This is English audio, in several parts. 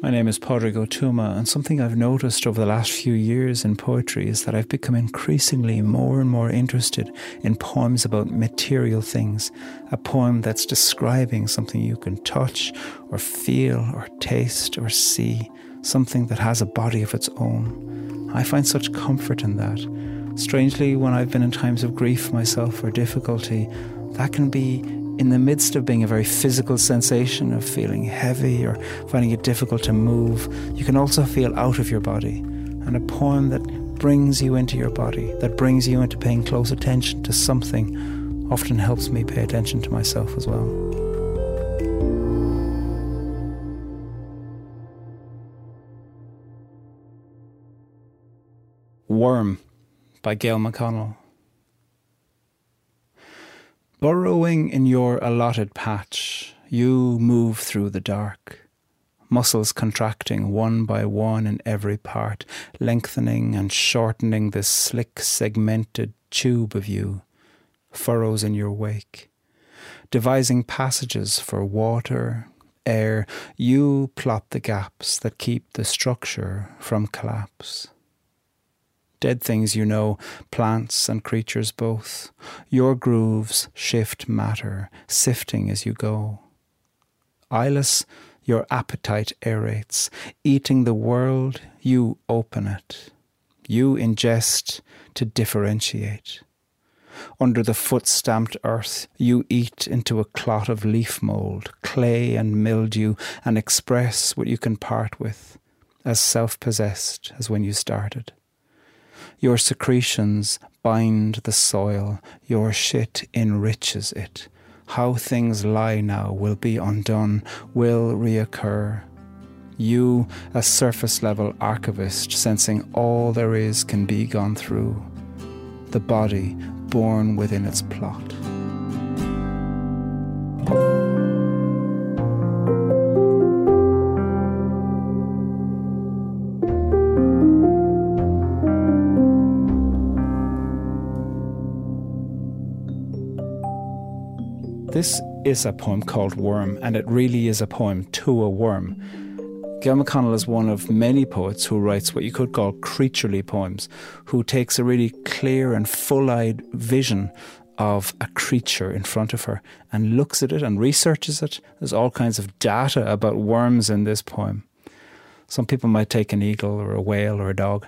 My name is Pádraig Ó Tuama, and something I've noticed over the last few years in poetry is that I've become increasingly more and more interested in poems about material things. A poem that's describing something you can touch, or feel, or taste, or see, something that has a body of its own. I find such comfort in that. Strangely, when I've been in times of grief myself or difficulty, that can be in the midst of being a very physical sensation of feeling heavy or finding it difficult to move, you can also feel out of your body. And a poem that brings you into your body, that brings you into paying close attention to something, often helps me pay attention to myself as well. Worm by Gail McConnell. Burrowing in your allotted patch, you move through the dark, muscles contracting one by one in every part, lengthening and shortening the slick, segmented tube of you, furrows in your wake. Devising passages for water, air, you plot the gaps that keep the structure from collapse dead things you know, plants and creatures both. Your grooves shift matter, sifting as you go. Eyeless, your appetite aerates. Eating the world, you open it. You ingest to differentiate. Under the foot stamped earth, you eat into a clot of leaf mould, clay and mildew, and express what you can part with, as self possessed as when you started. Your secretions bind the soil, your shit enriches it. How things lie now will be undone, will reoccur. You, a surface level archivist, sensing all there is can be gone through. The body born within its plot. This is a poem called Worm, and it really is a poem to a worm. Gail McConnell is one of many poets who writes what you could call creaturely poems, who takes a really clear and full eyed vision of a creature in front of her and looks at it and researches it. There's all kinds of data about worms in this poem. Some people might take an eagle or a whale or a dog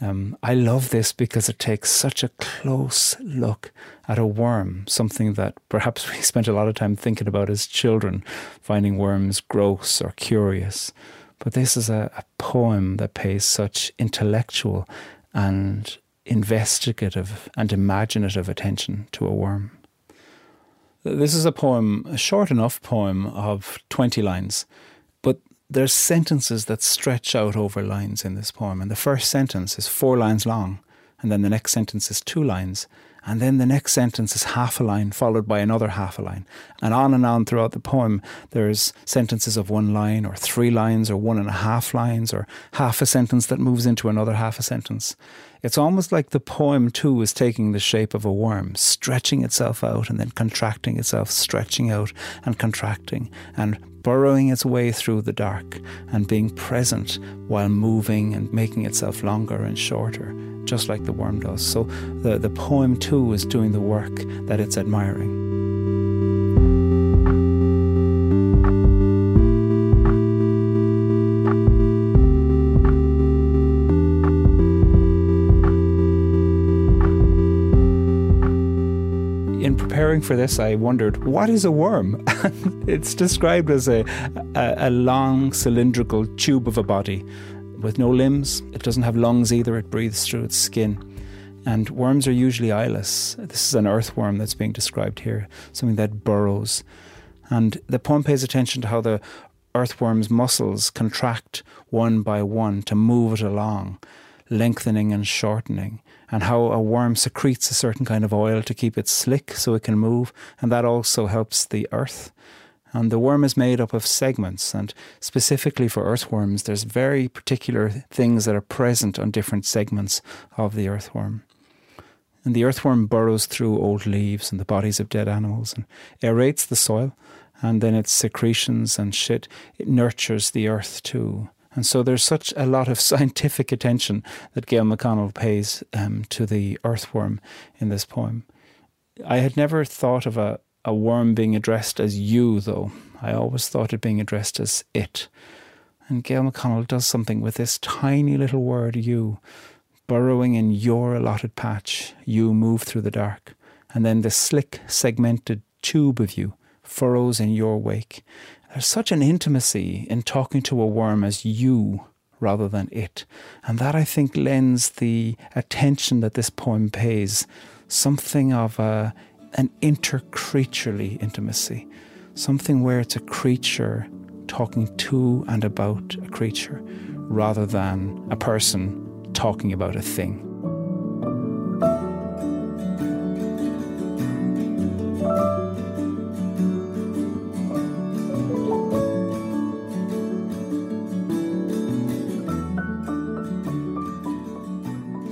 um, I love this because it takes such a close look at a worm, something that perhaps we spent a lot of time thinking about as children, finding worms gross or curious. But this is a, a poem that pays such intellectual and investigative and imaginative attention to a worm. This is a poem, a short enough poem of 20 lines, there's sentences that stretch out over lines in this poem. And the first sentence is four lines long, and then the next sentence is two lines, and then the next sentence is half a line, followed by another half a line. And on and on throughout the poem, there's sentences of one line, or three lines, or one and a half lines, or half a sentence that moves into another half a sentence. It's almost like the poem, too, is taking the shape of a worm, stretching itself out and then contracting itself, stretching out and contracting, and burrowing its way through the dark and being present while moving and making itself longer and shorter, just like the worm does. So the, the poem too is doing the work that it's admiring. Preparing for this, I wondered, what is a worm? it's described as a, a, a long cylindrical tube of a body with no limbs. It doesn't have lungs either, it breathes through its skin. And worms are usually eyeless. This is an earthworm that's being described here, something that burrows. And the poem pays attention to how the earthworm's muscles contract one by one to move it along, lengthening and shortening and how a worm secretes a certain kind of oil to keep it slick so it can move, and that also helps the earth. And the worm is made up of segments, and specifically for earthworms, there's very particular things that are present on different segments of the earthworm. And the earthworm burrows through old leaves and the bodies of dead animals and aerates the soil and then its secretions and shit, it nurtures the earth too. And so there's such a lot of scientific attention that Gail McConnell pays um, to the earthworm in this poem. I had never thought of a, a worm being addressed as you, though. I always thought it being addressed as it. And Gail McConnell does something with this tiny little word, you, burrowing in your allotted patch. You move through the dark. And then the slick, segmented tube of you furrows in your wake. There's such an intimacy in talking to a worm as you rather than it. And that, I think, lends the attention that this poem pays something of a, an intercreaturely intimacy, something where it's a creature talking to and about a creature rather than a person talking about a thing.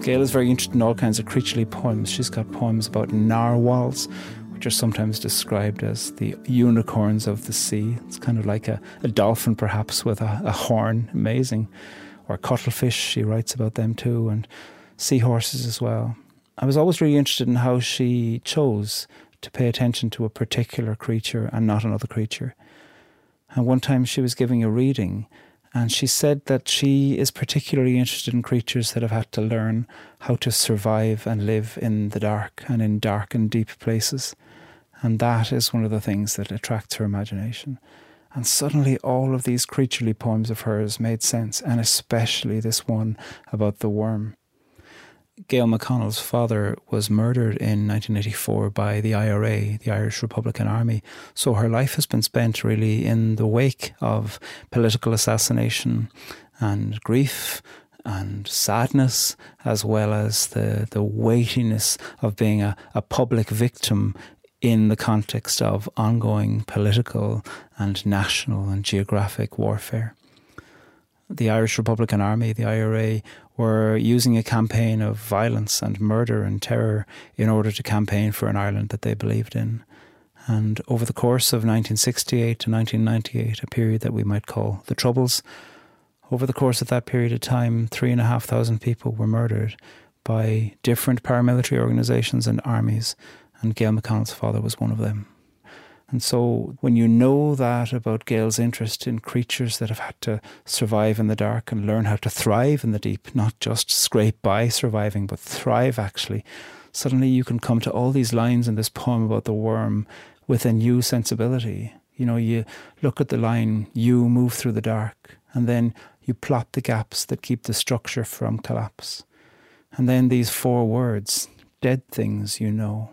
Gail is very interested in all kinds of creaturely poems. She's got poems about narwhals, which are sometimes described as the unicorns of the sea. It's kind of like a, a dolphin, perhaps, with a, a horn. Amazing. Or cuttlefish, she writes about them too, and seahorses as well. I was always really interested in how she chose to pay attention to a particular creature and not another creature. And one time she was giving a reading and she said that she is particularly interested in creatures that have had to learn how to survive and live in the dark and in dark and deep places. And that is one of the things that attracts her imagination. And suddenly, all of these creaturely poems of hers made sense, and especially this one about the worm. Gail McConnell's father was murdered in 1984 by the IRA, the Irish Republican Army. So her life has been spent really in the wake of political assassination and grief and sadness, as well as the, the weightiness of being a, a public victim in the context of ongoing political and national and geographic warfare the Irish Republican Army, the IRA, were using a campaign of violence and murder and terror in order to campaign for an Ireland that they believed in. And over the course of 1968 to 1998, a period that we might call the Troubles, over the course of that period of time, three and a half thousand people were murdered by different paramilitary organizations and armies, and Gail McConnell's father was one of them. And so, when you know that about Gail's interest in creatures that have had to survive in the dark and learn how to thrive in the deep, not just scrape by surviving, but thrive actually, suddenly you can come to all these lines in this poem about the worm with a new sensibility. You know, you look at the line, you move through the dark, and then you plot the gaps that keep the structure from collapse. And then these four words, dead things you know.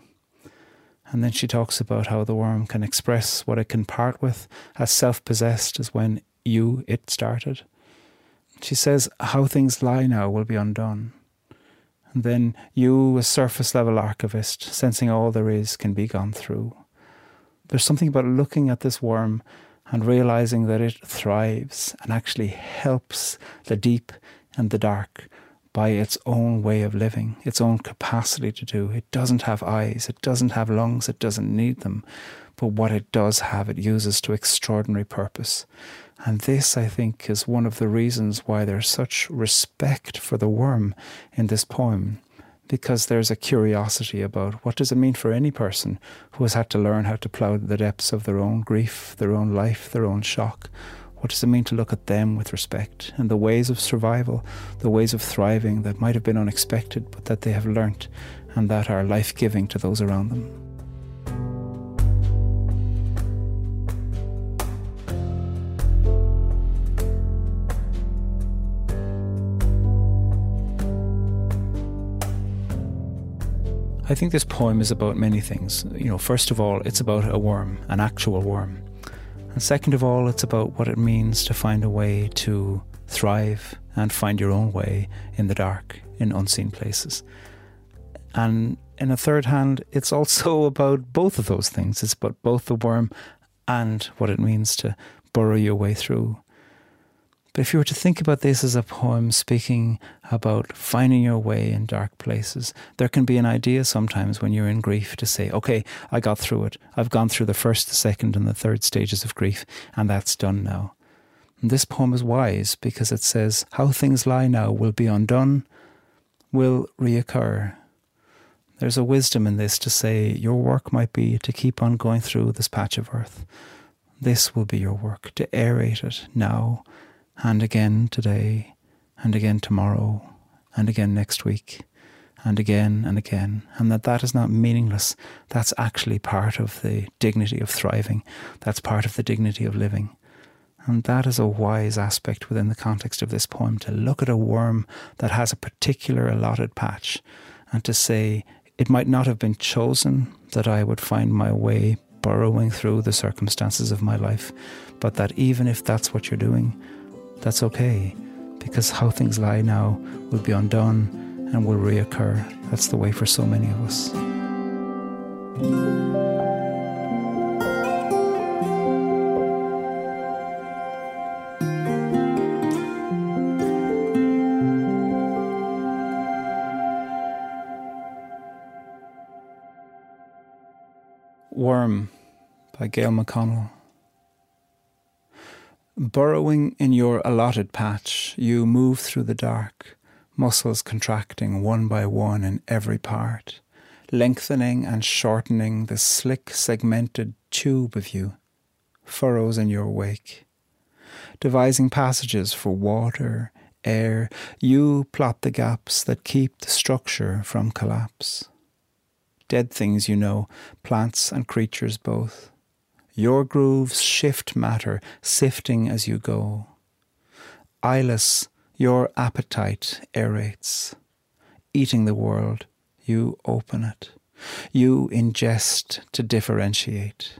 And then she talks about how the worm can express what it can part with, as self possessed as when you, it started. She says, How things lie now will be undone. And then you, a surface level archivist, sensing all there is, can be gone through. There's something about looking at this worm and realizing that it thrives and actually helps the deep and the dark by its own way of living, its own capacity to do. It doesn't have eyes, it doesn't have lungs, it doesn't need them. But what it does have, it uses to extraordinary purpose. And this, I think, is one of the reasons why there's such respect for the worm in this poem. Because there's a curiosity about what does it mean for any person who has had to learn how to plough the depths of their own grief, their own life, their own shock what does it mean to look at them with respect and the ways of survival, the ways of thriving that might have been unexpected but that they have learnt and that are life giving to those around them? I think this poem is about many things. You know, first of all, it's about a worm, an actual worm. And second of all, it's about what it means to find a way to thrive and find your own way in the dark, in unseen places. And in a third hand, it's also about both of those things. It's about both the worm and what it means to burrow your way through. But if you were to think about this as a poem speaking about finding your way in dark places, there can be an idea sometimes when you're in grief to say, okay, I got through it. I've gone through the first, the second, and the third stages of grief, and that's done now. And this poem is wise because it says, how things lie now will be undone, will reoccur. There's a wisdom in this to say your work might be to keep on going through this patch of earth. This will be your work, to aerate it now and again today, and again tomorrow, and again next week, and again and again, and that that is not meaningless. That's actually part of the dignity of thriving. That's part of the dignity of living. And that is a wise aspect within the context of this poem to look at a worm that has a particular allotted patch and to say, it might not have been chosen that I would find my way burrowing through the circumstances of my life, but that even if that's what you're doing, that's okay because how things lie now will be undone and will reoccur. That's the way for so many of us. Worm by Gail McConnell. Burrowing in your allotted patch, you move through the dark, muscles contracting one by one in every part, lengthening and shortening the slick, segmented tube of you, furrows in your wake. Devising passages for water, air, you plot the gaps that keep the structure from collapse. Dead things, you know, plants and creatures both your grooves shift matter, sifting as you go. Eyeless, your appetite aerates. Eating the world, you open it. You ingest to differentiate.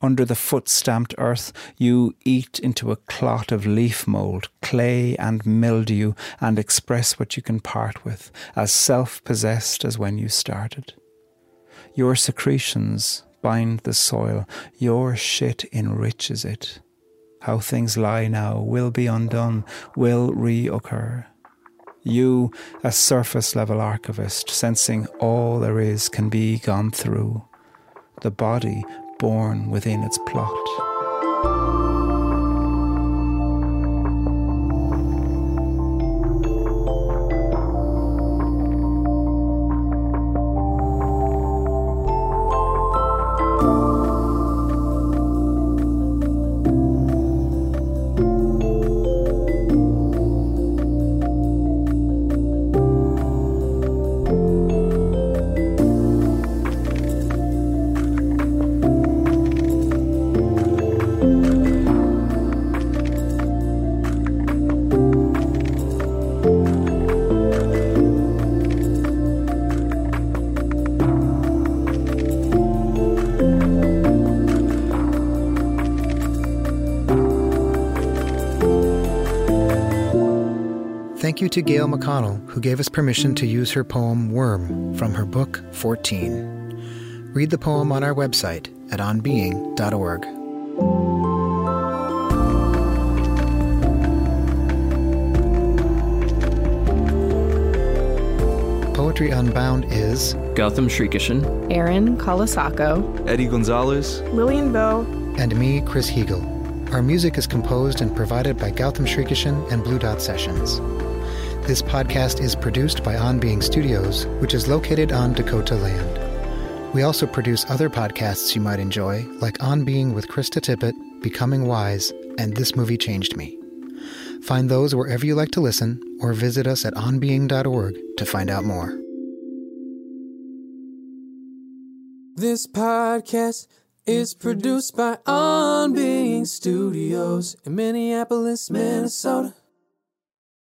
Under the foot stamped earth, you eat into a clot of leaf mould, clay, and mildew, and express what you can part with, as self possessed as when you started. Your secretions bind the soil. Your shit enriches it. How things lie now will be undone, will reoccur. You, a surface level archivist, sensing all there is can be gone through. The body born within its plot. You to Gail McConnell, who gave us permission to use her poem Worm from her book 14. Read the poem on our website at onbeing.org. Poetry Unbound is Gautam Srikishan, Erin Colasacco, Eddie Gonzalez, Lilian Vo, and me, Chris Heagle. Our music is composed and provided by Gautam Srikishan and Blue Dot Sessions. This podcast is produced by On Being Studios, which is located on Dakota land. We also produce other podcasts you might enjoy, like On Being with Krista Tippett, Becoming Wise, and This Movie Changed Me. Find those wherever you like to listen, or visit us at onbeing.org to find out more. This podcast is produced by On Being Studios in Minneapolis, Minnesota.